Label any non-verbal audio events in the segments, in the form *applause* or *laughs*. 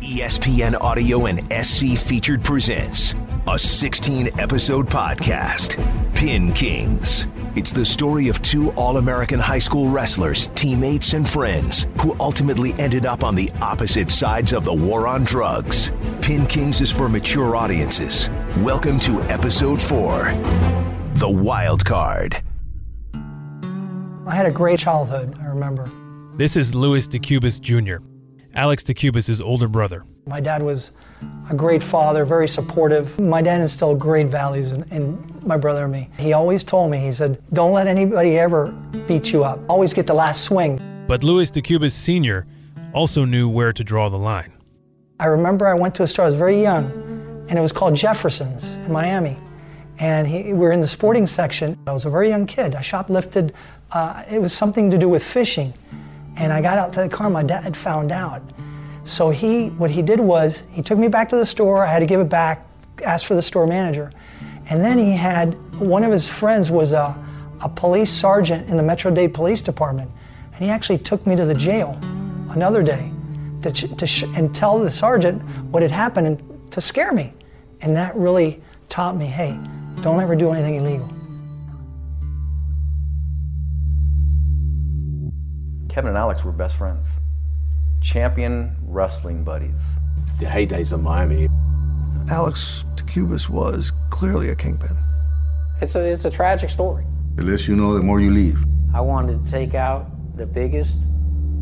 ESPN Audio and SC Featured presents a 16 episode podcast, Pin Kings. It's the story of two All American high school wrestlers, teammates, and friends who ultimately ended up on the opposite sides of the war on drugs. Pin Kings is for mature audiences. Welcome to episode four The Wild Card. I had a great childhood, I remember. This is Louis DeCubas Jr., Alex DeCubas' older brother. My dad was a great father, very supportive. My dad instilled great values in, in, my brother and me. He always told me, he said, don't let anybody ever beat you up. Always get the last swing. But Louis DeCubas Sr. also knew where to draw the line. I remember I went to a store, I was very young, and it was called Jefferson's in Miami. And he, we were in the sporting section. I was a very young kid. I shoplifted. Uh, it was something to do with fishing. And I got out to the car, my dad found out. So he, what he did was, he took me back to the store, I had to give it back, asked for the store manager. And then he had, one of his friends was a, a police sergeant in the Metro-Dade Police Department. And he actually took me to the jail another day to, to and tell the sergeant what had happened and to scare me. And that really taught me, hey, don't ever do anything illegal. Kevin and Alex were best friends, champion wrestling buddies. The heydays of Miami. Alex DeCubas was clearly a kingpin. It's a, it's a tragic story. The less you know, the more you leave. I wanted to take out the biggest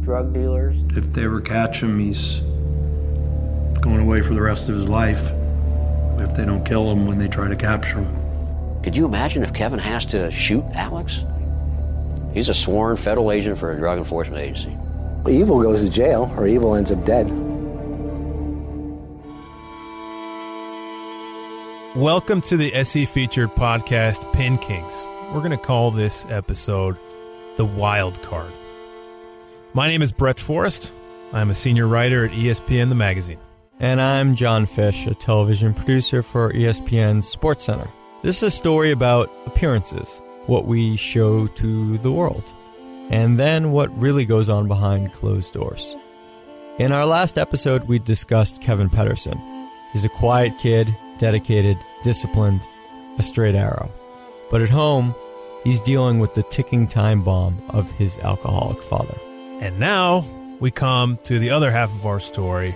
drug dealers. If they ever catch him, he's going away for the rest of his life. If they don't kill him when they try to capture him. Could you imagine if Kevin has to shoot Alex? He's a sworn federal agent for a drug enforcement agency. Evil goes to jail, or evil ends up dead. Welcome to the SC featured podcast, Pin Kings. We're going to call this episode The Wild Card. My name is Brett Forrest. I'm a senior writer at ESPN The Magazine. And I'm John Fish, a television producer for ESPN Sports Center. This is a story about appearances what we show to the world, and then what really goes on behind closed doors. In our last episode, we discussed Kevin Pedersen. He's a quiet kid, dedicated, disciplined, a straight arrow. But at home, he's dealing with the ticking time bomb of his alcoholic father. And now we come to the other half of our story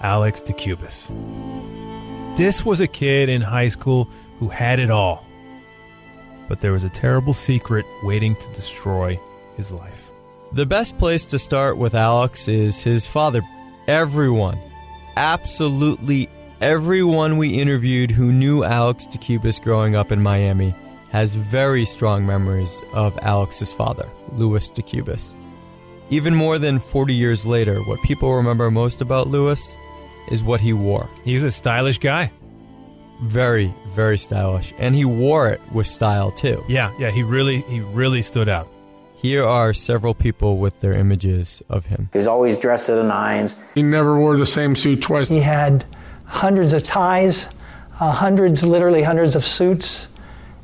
Alex DeCubas. This was a kid in high school who had it all but there was a terrible secret waiting to destroy his life. The best place to start with Alex is his father. Everyone, absolutely everyone we interviewed who knew Alex DeCubas growing up in Miami has very strong memories of Alex's father, Louis DeCubas. Even more than 40 years later, what people remember most about Louis is what he wore. He was a stylish guy very very stylish. And he wore it with style too. Yeah yeah he really he really stood out. Here are several people with their images of him. He was always dressed to the nines. He never wore the same suit twice. He had hundreds of ties uh, hundreds literally hundreds of suits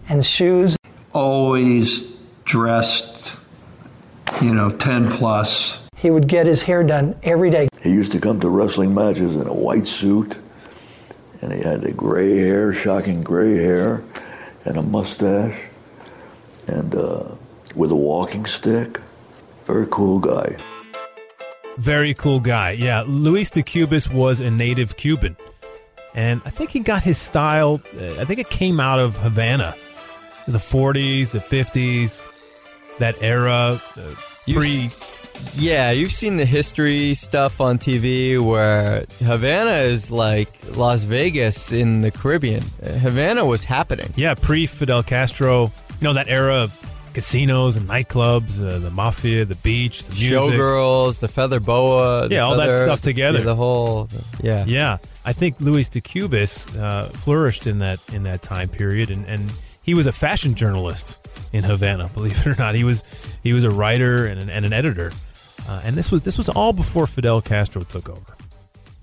and shoes. Always dressed you know 10 plus. He would get his hair done every day. He used to come to wrestling matches in a white suit and he had the gray hair, shocking gray hair, and a mustache, and uh, with a walking stick. Very cool guy. Very cool guy. Yeah, Luis DeCubas was a native Cuban, and I think he got his style. Uh, I think it came out of Havana, the '40s, the '50s, that era, uh, pre yeah, you've seen the history stuff on TV where Havana is like Las Vegas in the Caribbean. Havana was happening. Yeah, pre Fidel Castro, you know, that era of casinos and nightclubs, uh, the mafia, the beach, the music. Showgirls, the feather boa. the Yeah, all that stuff together. yeah, the whole, yeah. Yeah, I think Luis de Cubas uh, flourished in that in that time period, and, and he was a fashion journalist in Havana. *laughs* Believe it or not, he was he was a writer and an, and an editor, uh, and this was this was all before Fidel Castro took over.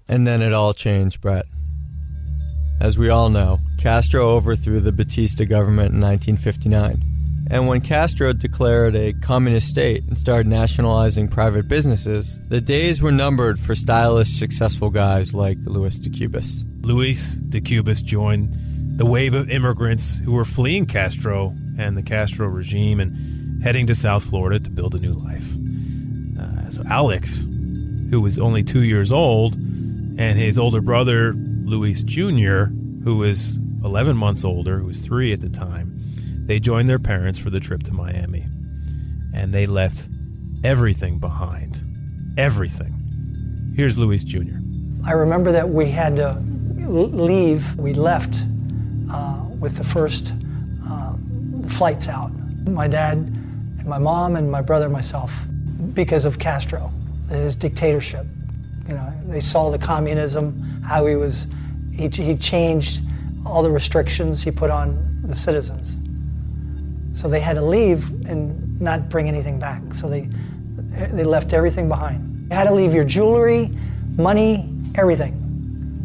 And then it all changed, Brett. As we all know, Castro overthrew the Batista government in 1959. And when Castro declared a communist state and started nationalizing private businesses, the days were numbered for stylish, successful guys like Luis de Cubas. Luis de Cubas joined the wave of immigrants who were fleeing Castro and the Castro regime and heading to South Florida to build a new life. Uh, so Alex, who was only two years old, and his older brother Luis Jr., who was 11 months older, who was three at the time, they joined their parents for the trip to Miami, and they left everything behind. Everything. Here's Luis Jr. I remember that we had to leave. We left uh, with the first uh, flights out. My dad and my mom and my brother and myself, because of Castro, his dictatorship. You know, they saw the communism, how he was, he, he changed all the restrictions he put on the citizens. So they had to leave and not bring anything back. So they, they left everything behind. You had to leave your jewelry, money, everything.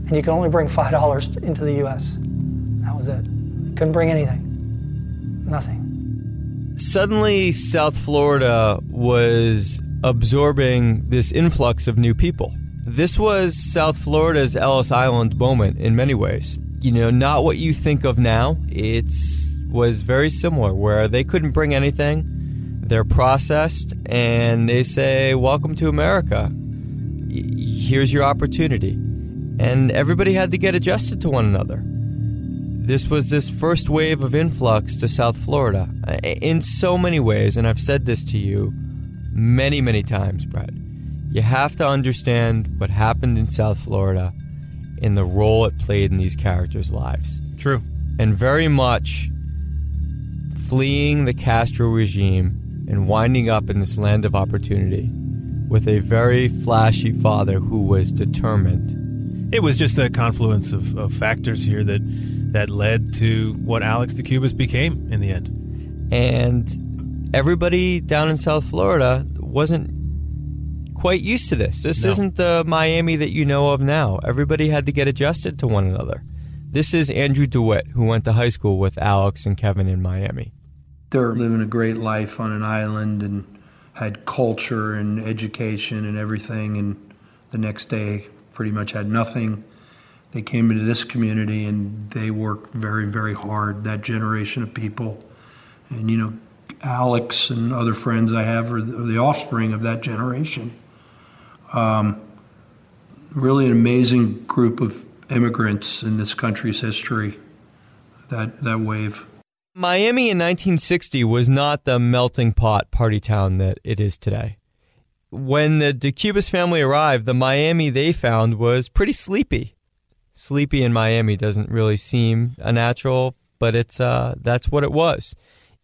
And you can only bring $5 into the US. That was it. Couldn't bring anything. Nothing. Suddenly, South Florida was absorbing this influx of new people. This was South Florida's Ellis Island moment in many ways. You know, not what you think of now. It was very similar where they couldn't bring anything. They're processed and they say, "Welcome to America. Here's your opportunity." And everybody had to get adjusted to one another. This was this first wave of influx to South Florida uh, in so many ways, and I've said this to you many, many times, Brett. You have to understand what happened in South Florida and the role it played in these characters' lives. True. And very much fleeing the Castro regime and winding up in this land of opportunity with a very flashy father who was determined. It was just a confluence of, of factors here that that led to what Alex de Cubas became in the end. And everybody down in South Florida wasn't quite used to this. This No. isn't the Miami that you know of now. Everybody had to get adjusted to one another. This is Andrew DeWitt, who went to high school with Alex and Kevin in Miami. They're living a great life on an island and had culture and education and everything. And the next day, pretty much had nothing. They came into this community and they worked very, very hard. That generation of people, and you know, Alex and other friends I have are the, offspring of that generation. Um, really, an amazing group of immigrants in this country's history. That that wave. Miami in 1960 was not the melting pot party town that it is today. When the DeCubas family arrived, the Miami they found was pretty sleepy. Sleepy in Miami doesn't really seem a natural, but it's uh, that's what it was.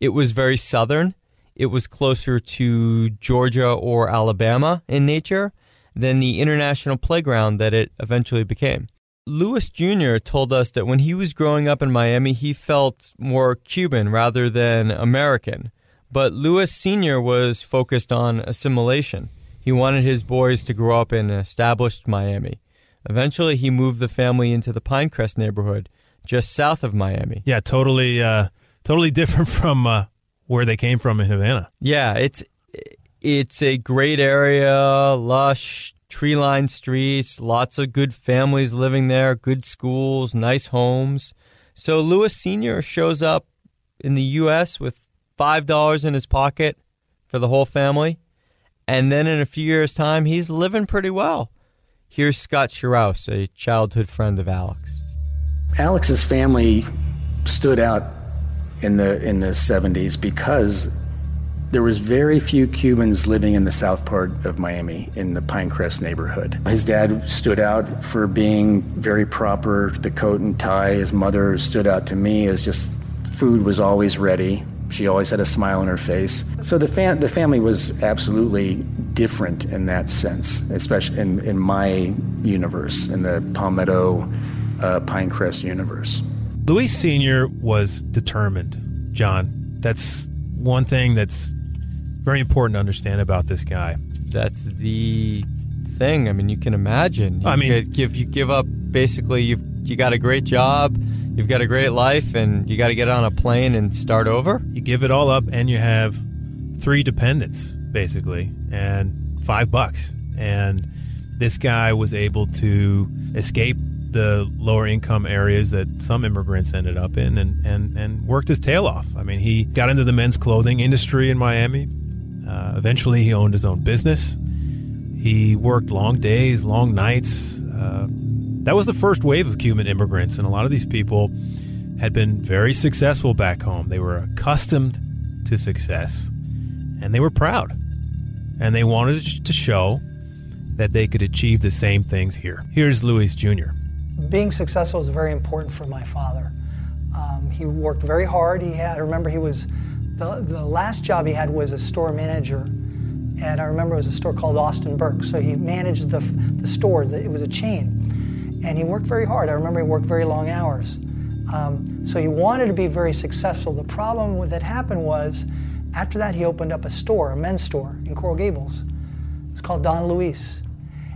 It was very southern. It was closer to Georgia or Alabama in nature than the international playground that it eventually became. Lewis Jr. told us that when he was growing up in Miami, he felt more Cuban rather than American. But Lewis Sr. was focused on assimilation. He wanted his boys to grow up in established Miami. Eventually, he moved the family into the Pinecrest neighborhood just south of Miami. Yeah, totally, uh, totally different *laughs* from uh, where they came from in Havana. Yeah, it's it's a great area, lush, tree-lined streets, lots of good families living there, good schools, nice homes. So Lewis Sr. shows up in the US with $5 in his pocket for the whole family, and then in a few years time he's living pretty well. Here's Scott Shiraus, a childhood friend of Alex. Alex's family stood out in the in the 70s because there was very few Cubans living in the south part of Miami in the Pinecrest neighborhood. His dad stood out for being very proper, the coat and tie. His mother stood out to me as just food was always ready. She always had a smile on her face. So the, fam- the family was absolutely different in that sense, especially in, in my universe, in the Palmetto uh, Pinecrest universe. Luis Sr. was determined, John. That's one thing that's very important to understand about this guy. That's the thing. I mean, you can imagine. You I mean- give you give up basically. You you got a great job, you've got a great life, and you got to get on a plane and start over. You give it all up, and you have three dependents, basically, and five bucks. And this guy was able to escape the lower income areas that some immigrants ended up in and, and, and worked his tail off. I mean, he got into the men's clothing industry in Miami. Uh, eventually, he owned his own business. He worked long days, long nights. Uh, that was the first wave of Cuban immigrants, and a lot of these people had been very successful back home. They were accustomed to success, and they were proud. And they wanted to show that they could achieve the same things here. Here's Luis Jr. being successful was very important for my father. Um, he worked very hard. He had, I remember he was, the, the last job he had was a store manager. And I remember it was a store called Austin Burke. So he managed the, the store, it was a chain. And he worked very hard. I remember he worked very long hours. Um, so he wanted to be very successful. The problem that happened was, after that, he opened up a store, a men's store in Coral Gables. It's called Don Luis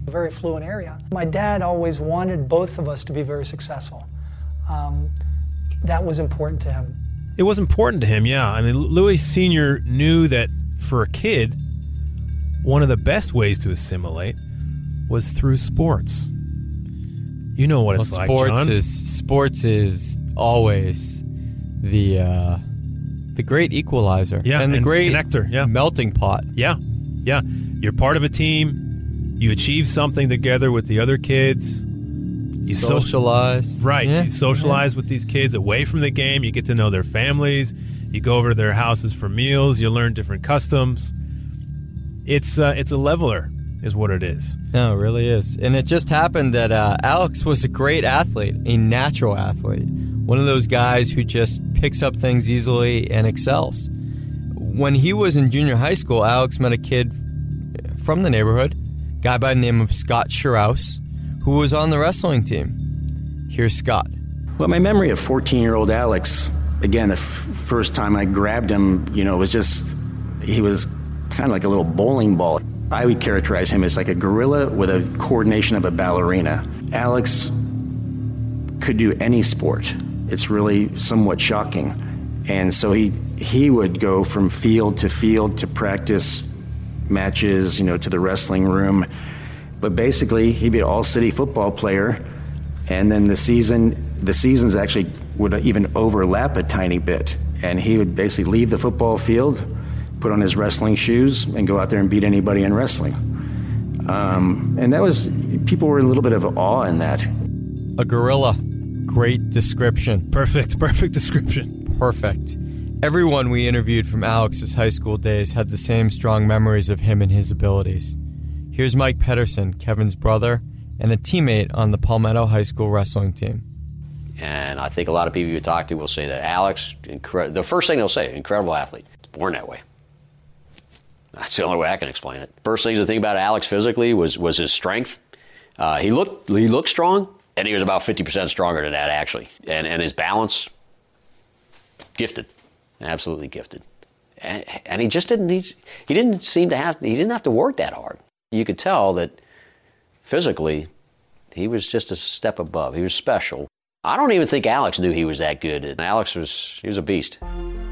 a very affluent area. My dad always wanted both of us to be very successful. Um, that was important to him. It was important to him, yeah. I mean, Louis Sr. knew that for a kid, one of the best ways to assimilate was through sports. You know what it's well, like, sports John. is sports is always the uh, the great equalizer. Yeah, and the and great connector, yeah. melting pot. Yeah, yeah. You're part of a team. You achieve something together with the other kids. You so- Socialize. right. Yeah, You socialize with these kids away from the game. You get to know their families. You go over to their houses for meals. You learn different customs. It's uh, it's a leveler, is what it is. No, it really is. And it just happened that uh, Alex was a great athlete, a natural athlete, one of those guys who just picks up things easily and excels. When he was in junior high school, Alex met a kid from the neighborhood, guy by the name of Scott Shiraus, who was on the wrestling team. Here's Scott. Well, my memory of 14 year old Alex, again, the f- first time I grabbed him, you know, was just, he was kind of like a little bowling ball. I would characterize him as like a gorilla with a coordination of a ballerina. Alex could do any sport. It's really somewhat shocking. And so he, he would go from field to field to practice matches, you know, to the wrestling room. But basically, he'd be an all city football player. And then the season, the seasons actually would even overlap a tiny bit. And he would basically leave the football field, put on his wrestling shoes, and go out there and beat anybody in wrestling. Um, and that was, people were a little bit of awe in that. A gorilla. Great description. Perfect, perfect description. Perfect. Everyone we interviewed from Alex's high school days had the same strong memories of him and his abilities. Here's Mike Pedersen, Kevin's brother, and a teammate on the Palmetto High School wrestling team. And I think a lot of people you talk to will say that Alex, incre- the first thing they'll say, incredible athlete, born that way. That's the only way I can explain it. First things to think about Alex physically was was his strength. Uh, he looked he looked strong, and he was about fifty percent stronger than that actually. And and his balance, gifted, absolutely gifted. And, and he just didn't he, he didn't seem to have he didn't have to work that hard. You could tell that physically, he was just a step above. He was special. I don't even think Alex knew he was that good. Alex was he was a beast.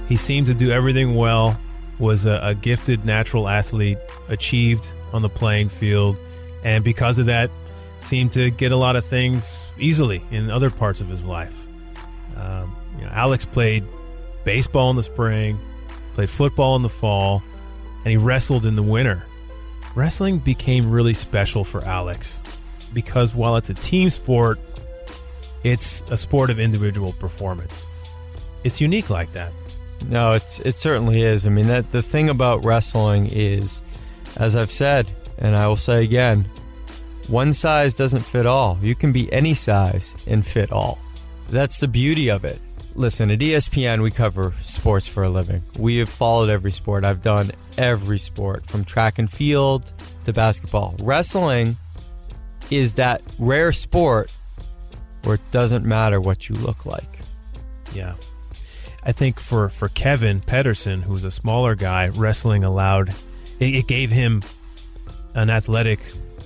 He seemed to do everything well, was a, a gifted natural athlete, achieved on the playing field, and because of that, seemed to get a lot of things easily in other parts of his life. Um, you know, Alex played baseball in the spring, played football in the fall, and he wrestled in the winter. Wrestling became really special for Alex because while it's a team sport, it's a sport of individual performance. It's unique like that. No, it's it certainly is. I mean, that the thing about wrestling is, as I've said, and I will say again, one size doesn't fit all. You can be any size and fit all. That's the beauty of it. Listen, at ESPN, we cover sports for a living. We have followed every sport. I've done every sport from track and field to basketball. Wrestling is that rare sport where it doesn't matter what you look like. Yeah. I think for, for Kevin Pedersen, who's a smaller guy, wrestling allowed, it, it gave him an athletic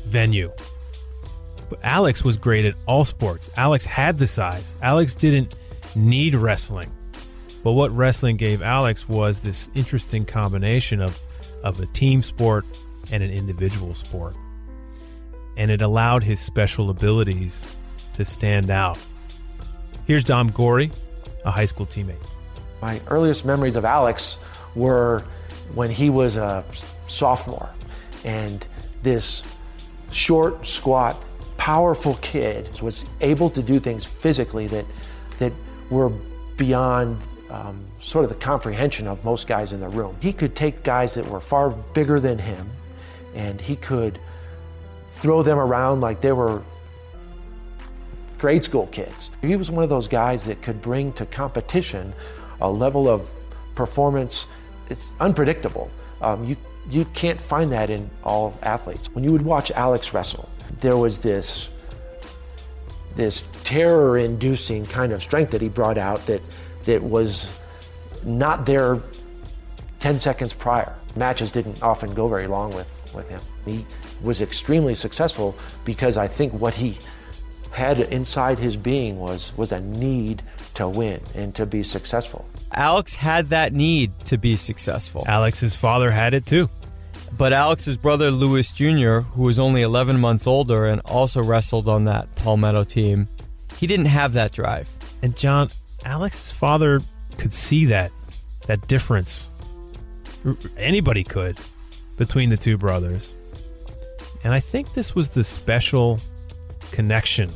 venue. But Alex was great at all sports. Alex had the size. Alex didn't need wrestling. But what wrestling gave Alex was this interesting combination of, of a team sport and an individual sport. And it allowed his special abilities to stand out. Here's Dom Gorey, a high school teammate. My earliest memories of Alex were when he was a sophomore and this short, squat, powerful kid was able to do things physically that that were beyond um, sort of the comprehension of most guys in the room. He could take guys that were far bigger than him and he could throw them around like they were grade school kids. He was one of those guys that could bring to competition a level of performance it's unpredictable. Um, you you can't find that in all athletes. When you would watch Alex wrestle, there was this this terror-inducing kind of strength that he brought out that that was not there 10 seconds prior. Matches didn't often go very long with, with him. He was extremely successful because I think what he had inside his being was was a need to win and to be successful. Alex had that need to be successful. Alex's father had it too. But Alex's brother Louis Jr., who was only 11 months older and also wrestled on that Palmetto team, he didn't have that drive. And John, Alex's father could see that that difference. Anybody could between the two brothers. And I think this was the special connection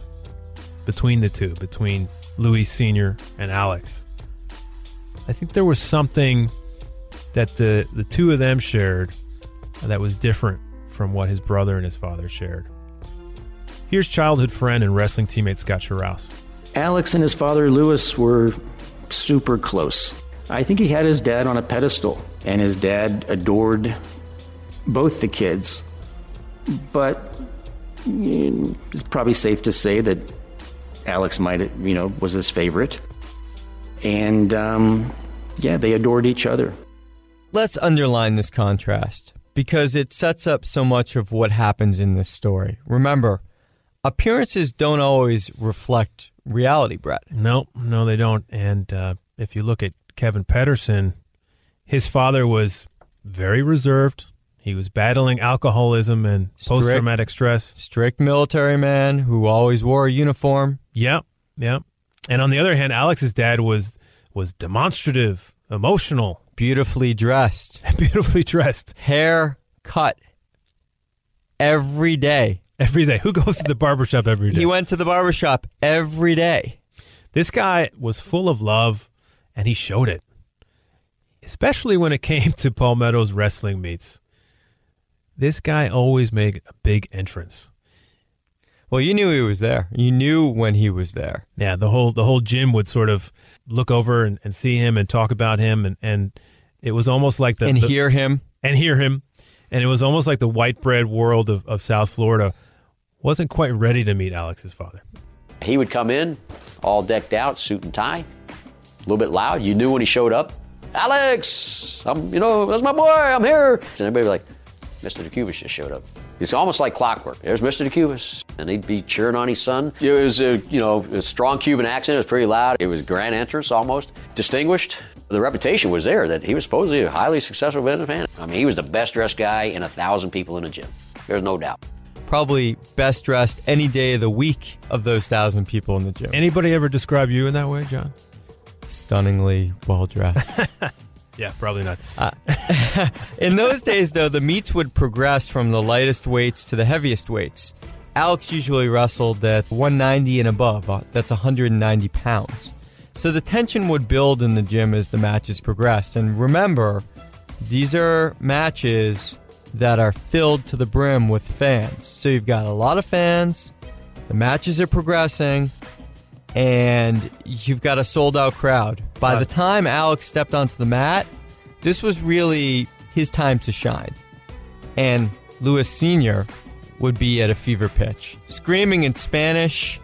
between the two, between Louis Sr. and Alex. I think there was something that the, the two of them shared that was different from what his brother and his father shared. Here's childhood friend and wrestling teammate Scott Scharouse. Alex and his father Lewis were super close. I think he had his dad on a pedestal, and his dad adored both the kids. But it's probably safe to say that Alex might, you know, was his favorite. And um, yeah, they adored each other. Let's underline this contrast because it sets up so much of what happens in this story. Remember, appearances don't always reflect reality, Brett. No, no, they don't. And uh, if you look at Kevin Pedersen, his father was very reserved. He was battling alcoholism and post traumatic stress. Strict military man who always wore a uniform. Yep, yep. And on the other hand, Alex's dad was was demonstrative, emotional, beautifully dressed, *laughs* beautifully dressed, hair cut every day. Every day. Who goes to the barbershop every day? He went to the barbershop every day. This guy was full of love and he showed it. Especially when it came to Palmetto's wrestling meets. This guy always made a big entrance. Well, you knew he was there. You knew when he was there. Yeah, the whole the whole gym would sort of look over and, and see him and talk about him and, and it was almost like the and the, hear him and hear him. And it was almost like the white bread world of, of South Florida wasn't quite ready to meet Alex's father. He would come in all decked out, suit and tie, a little bit loud. You knew when he showed up, Alex, I'm, you know, that's my boy, I'm here. And everybody like, Mr. DeCubas just showed up. It's almost like clockwork. There's Mr. DeCubas, and he'd be cheering on his son. It was a, you know, a strong Cuban accent. It was pretty loud. It was grand entrance almost, distinguished. The reputation was there that he was supposedly a highly successful businessman. I mean, he was the best dressed guy in a thousand people in the gym. There's no doubt. Probably best dressed any day of the week of those thousand people in the gym. Anybody ever describe you in that way, John? Stunningly well dressed. *laughs* Yeah, probably not. Uh, *laughs* in those days, though, the meets would progress from the lightest weights to the heaviest weights. Alex usually wrestled at 190 and above. Uh, that's 190 pounds. So the tension would build in the gym as the matches progressed. And remember, these are matches that are filled to the brim with fans. So you've got a lot of fans, the matches are progressing, and you've got a sold out crowd. By the time Alex stepped onto the mat, this was really his time to shine. And Lewis Sr. would be at a fever pitch, screaming in Spanish.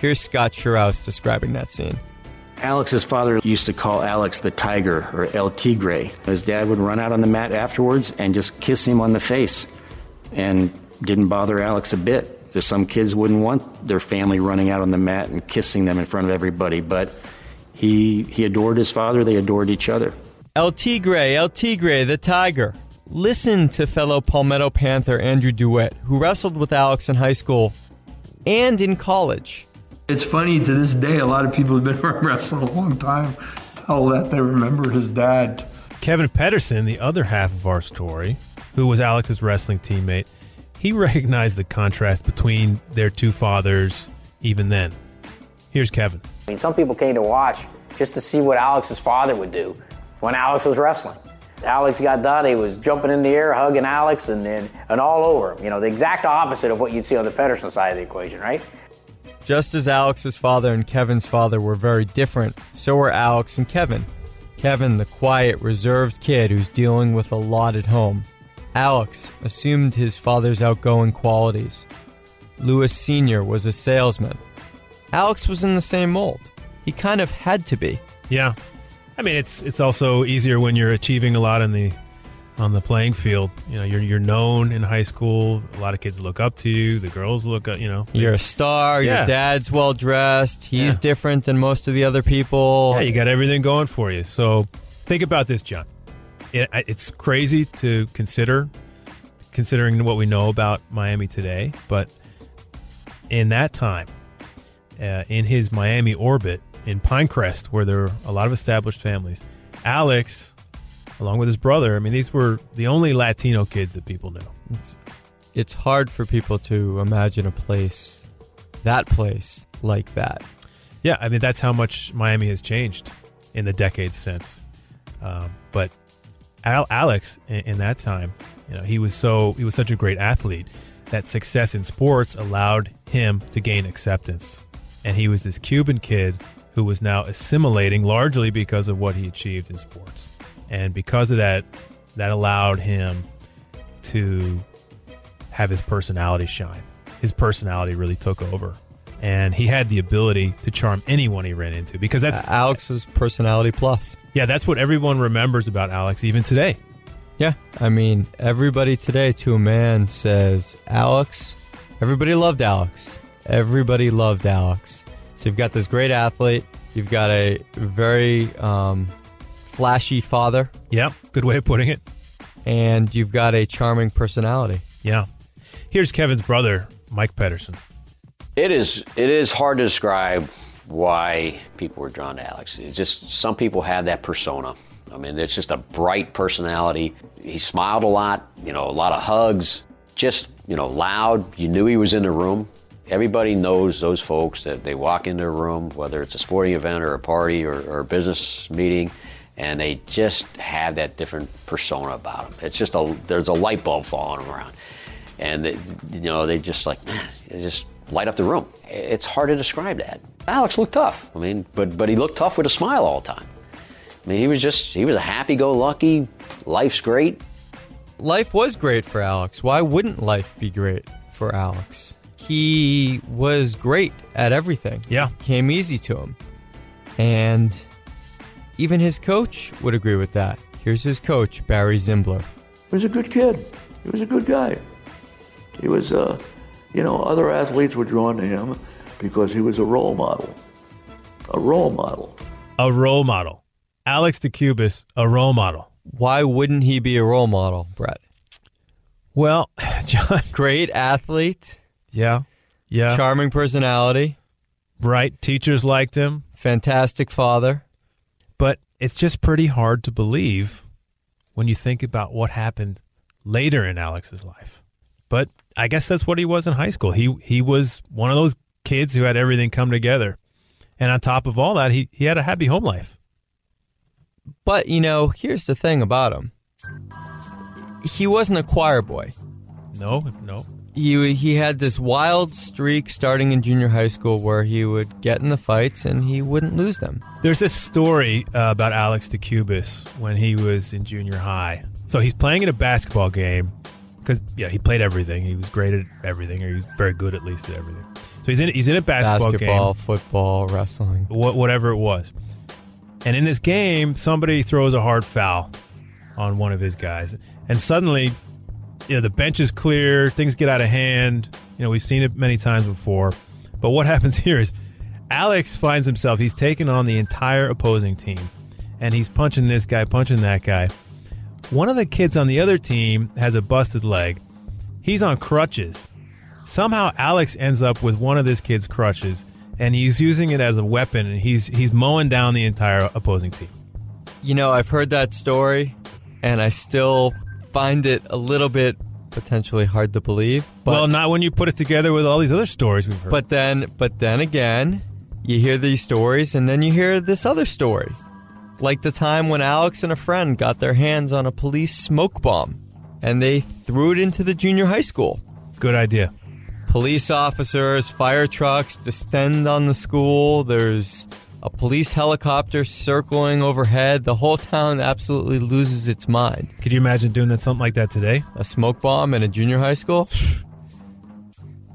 Here's Scott Shurouse describing that scene. Alex's father used to call Alex the tiger or El Tigre. His dad would run out on the mat afterwards and just kiss him on the face and didn't bother Alex a bit. There's some kids wouldn't want their family running out on the mat and kissing them in front of everybody, but he he adored his father, they adored each other. El Tigre, El Tigre, the tiger. Listen to fellow Palmetto Panther Andrew Dewitt, who wrestled with Alex in high school and in college. It's funny to this day, a lot of people have been around *laughs* wrestling a long time tell that they remember his dad. Kevin Pedersen, the other half of our story, who was Alex's wrestling teammate, he recognized the contrast between their two fathers even then. Here's Kevin. I mean, some people came to watch just to see what Alex's father would do when Alex was wrestling. Alex got done, he was jumping in the air, hugging Alex, and, and, and all over him. You know, the exact opposite of what you'd see on the Pedersen side of the equation, right? Just as Alex's father and Kevin's father were very different, so were Alex and Kevin. Kevin, the quiet, reserved kid who's dealing with a lot at home. Alex assumed his father's outgoing qualities. Lewis Sr. was a salesman. Alex was in the same mold. He kind of had to be. Yeah. I mean, it's it's also easier when you're achieving a lot in the on the playing field. You know, you're you're known in high school. A lot of kids look up to you. The girls look up. You know, You're a star. Yeah. Your dad's well dressed. He's Yeah. different than most of the other people. Yeah, you got everything going for you. So think about this, John. It, it's crazy to consider, considering what we know about Miami today. But in that time, uh, in his Miami orbit, in Pinecrest, where there are a lot of established families, Alex, along with his brother, I mean, these were the only Latino kids that people knew. It's, it's hard for people to imagine a place, that place, like that. Yeah, I mean that's how much Miami has changed in the decades since. Um, but Al- Alex, in, in that time, you know, he was so he was such a great athlete that success in sports allowed him to gain acceptance, and he was this Cuban kid who was now assimilating largely because of what he achieved in sports, and because of that, that allowed him to have his personality shine. His personality really took over. And he had the ability to charm anyone he ran into because that's Uh, Alex's personality plus. yeah, that's what everyone remembers about Alex even today. Yeah, I mean, everybody today to a man says Alex. Everybody loved Alex. Everybody loved Alex. So you've got this great athlete. You've got a very um, flashy father. Yeah, good way of putting it. And you've got a charming personality. Yeah. Here's Kevin's brother, Mike Pedersen. It is it is hard to describe why people were drawn to Alex. It's just some people have that persona. I mean, it's just a bright personality. He smiled a lot, you know, a lot of hugs, just, you know, loud. You knew he was in the room. Everybody knows those folks that they walk in their room, whether it's a sporting event or a party or, or a business meeting, and they just have that different persona about them. It's just a there's a light bulb falling around, and they, you know they just like man, just light up the room. It's hard to describe that. Alex looked tough. I mean, but but he looked tough with a smile all the time. I mean, he was just he was a happy-go-lucky. Life's great. Life was great for Alex. Why wouldn't life be great for Alex? He was great at everything. Yeah. Came easy to him. And even his coach would agree with that. Here's his coach, Barry Zimbler. He was a good kid. He was a good guy. He was, uh, you know, other athletes were drawn to him because he was a role model. A role model. A role model. Alex DeCubas, a role model. Why wouldn't he be a role model, Brett? Well, *laughs* John. Great athlete. Yeah. Yeah. Charming personality. Right. Teachers liked him. Fantastic father. But it's just pretty hard to believe when you think about what happened later in Alex's life. But I guess that's what he was in high school. He he was one of those kids who had everything come together. And on top of all that, he, he had a happy home life. But, you know, here's the thing about him he wasn't a choir boy. No, no. he he had this wild streak starting in junior high school where he would get in the fights and he wouldn't lose them. There's this story uh, about Alex DeCubas when he was in junior high. So he's playing in a basketball game because yeah, he played everything. He was great at everything, or he was very good at least at everything. So he's in he's in a basketball, Basketball, game, football, wrestling. wha- whatever it was. And in this game, somebody throws a hard foul on one of his guys, and suddenly, you know, the bench is clear. Things get out of hand. You know, we've seen it many times before. But what *laughs* happens here is Alex finds himself. He's taken on the entire opposing team, and he's punching this guy, punching that guy. One of the kids on the other team has a busted leg. He's on crutches. Somehow Alex ends up with one of this kid's crutches and he's using it as a weapon and he's he's mowing down the entire opposing team. You know, I've heard that story and I still find it a little bit potentially hard to believe. But, well, not when you put it together with all these other stories we've heard. But then but then again, you hear these stories and then you hear this other story. Like the time when Alex and a friend got their hands on a police smoke bomb and they threw it into the junior high school. Good idea. Police officers, fire trucks descend on the school. There's a police helicopter circling overhead. The whole town absolutely loses its mind. Could you imagine doing that something like that today? A smoke bomb in a junior high school? *sighs*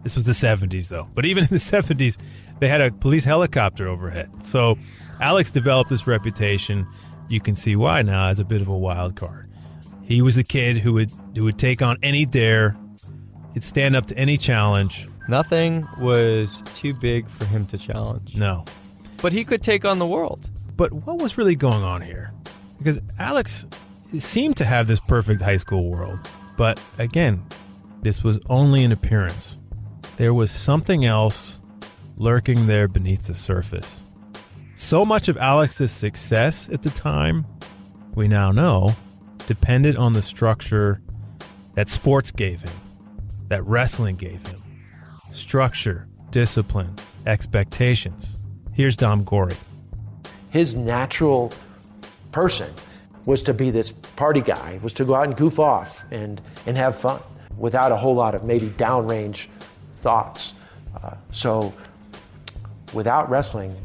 This was the 70s though. But even in the *laughs* 70s, they had a police helicopter overhead. So Alex developed this reputation. You can see why now as a bit of a wild card. He was the kid who would who would take on any dare. He'd stand up to any challenge. Nothing was too big for him to challenge. No. But he could take on the world. But what was really going on here? Because Alex seemed to have this perfect high school world. But again, this was only an appearance. There was something else lurking there beneath the surface. So much of Alex's success at the time, we now know, depended on the structure that sports gave him, that wrestling gave him. Structure, discipline, expectations. Here's Dom Gorey. His natural person was to be this party guy, was to go out and goof off and, and have fun without a whole lot of maybe downrange thoughts. Uh, so without wrestling,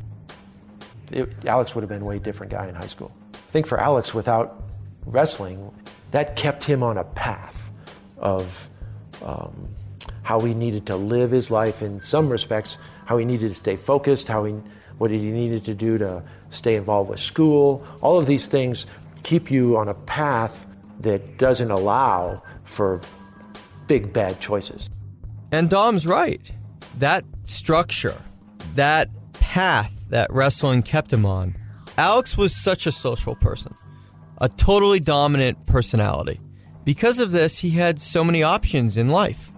it, Alex would have been a way different guy in high school. I think for Alex, without wrestling, that kept him on a path of um, how he needed to live his life in some respects, how he needed to stay focused, how he, what he needed to do to stay involved with school. All of these things keep you on a path that doesn't allow for big bad choices. And Dom's right. That structure, that path that wrestling kept him on. Alex was such a social person, a totally dominant personality. Because of this, he had so many options in life,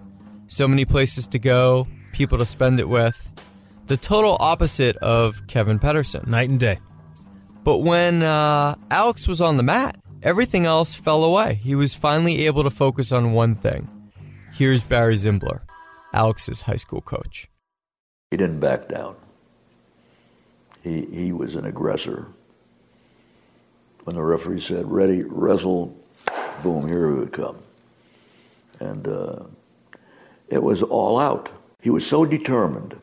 so many places to go, people to spend it with. The total opposite of Kevin Pedersen. Night and day. But when uh, Alex was on the mat, everything else fell away. He was finally able to focus on one thing. Here's Barry Zimbler, Alex's high school coach. He didn't back down. He, he was an aggressor. When the referee said, ready, wrestle, boom, here he would come. And uh, it was all out. He was so determined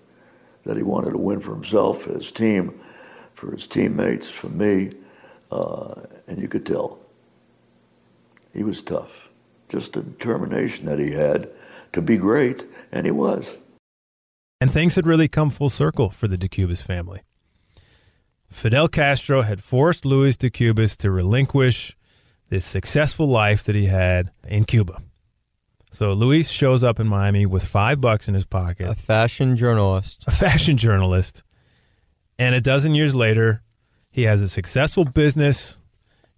that he wanted to win for himself, for his team, for his teammates, for me, uh, and you could tell. He was tough. Just the determination that he had to be great, and he was. And things had really come full circle for the DeCubas family. Fidel Castro had forced Luis de Cubas to relinquish this successful life that he had in Cuba. So Luis shows up in Miami with five bucks in his pocket. A fashion journalist. A fashion journalist. And a dozen years later, he has a successful business.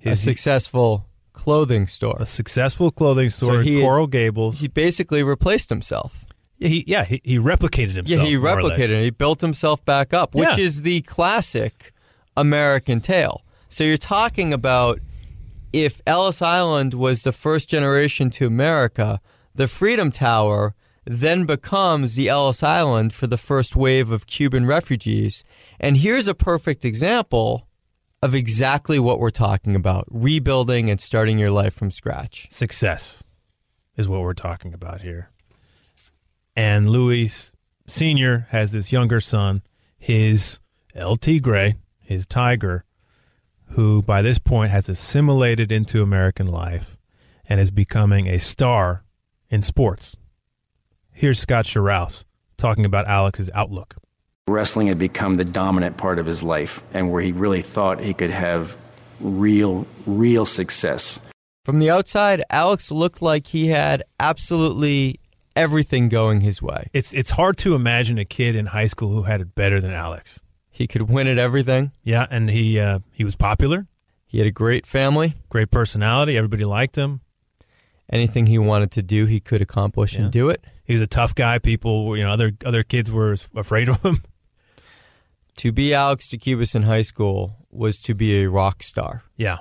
a successful clothing store. A successful clothing store in Coral Gables. He basically replaced himself. Yeah, he, yeah, he, he replicated himself. Yeah, he more or less. replicated. He built himself back up, which Yeah. is the classic American tale. So you're talking about if Ellis Island was the first generation to America, the Freedom Tower then becomes the Ellis Island for the first wave of Cuban refugees. And here's a perfect example of exactly what we're talking about rebuilding and starting your life from scratch. Success is what we're talking about here. And Luis Sr. has this younger son, his El Tigre, his tiger, who by this point has assimilated into American life and is becoming a star in sports. Here's Scott Scharouse talking about Alex's outlook. Wrestling had become the dominant part of his life and where he really thought he could have real, real success. From the outside, Alex looked like he had absolutely everything going his way. It's it's hard to imagine a kid in high school who had it better than Alex. He could win at everything. Yeah, and he uh, he was popular. He had a great family, great personality. Everybody liked him. Anything he wanted to do, he could accomplish yeah. and do it. He was a tough guy. People, you know, other other kids were afraid of him. *laughs* To be Alex DeCubas in high school was to be a rock star. Yeah.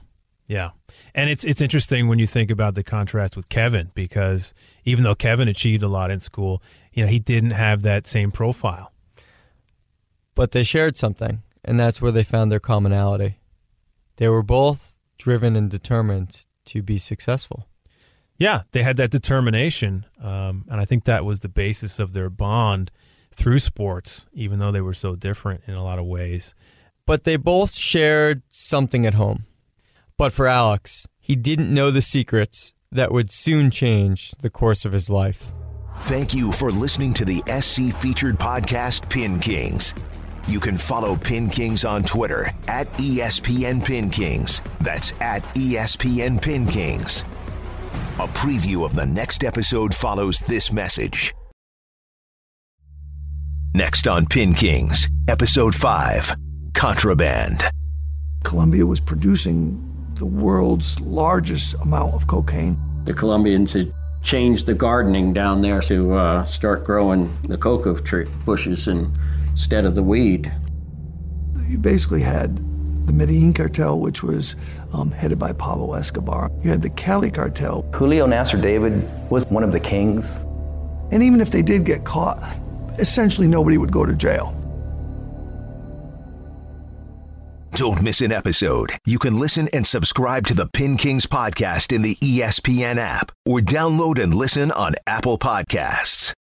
Yeah. And it's it's interesting when you think about the contrast with Kevin because even though Kevin achieved a lot in school, you know, he didn't have that same profile. But they shared something, and that's where they found their commonality. They were both driven and determined to be successful. Yeah, they had that determination, um, and I think that was the basis of their bond through sports, even though they were so different in a lot of ways. But they both shared something at home. But for Alex, he didn't know the secrets that would soon change the course of his life. Thank you for listening to the SC featured podcast, Pin Kings. You can follow Pin Kings on Twitter at ESPN Pin Kings. That's at ESPN Pin Kings. A preview of the next episode follows this message. Next on Pin Kings, Episode 5 Contraband. Colombia was producing the world's largest amount of cocaine. The Colombians had changed the gardening down there to uh, start growing the cocoa tree bushes instead of the weed. You basically had the Medellin cartel, which was um, headed by Pablo Escobar. You had the Cali cartel. Julio Nasser David was one of the kings. And even if they did get caught, essentially nobody would go to jail. Don't miss an episode. You can listen and subscribe to the Pin Kings podcast in the ESPN app or download and listen on Apple Podcasts.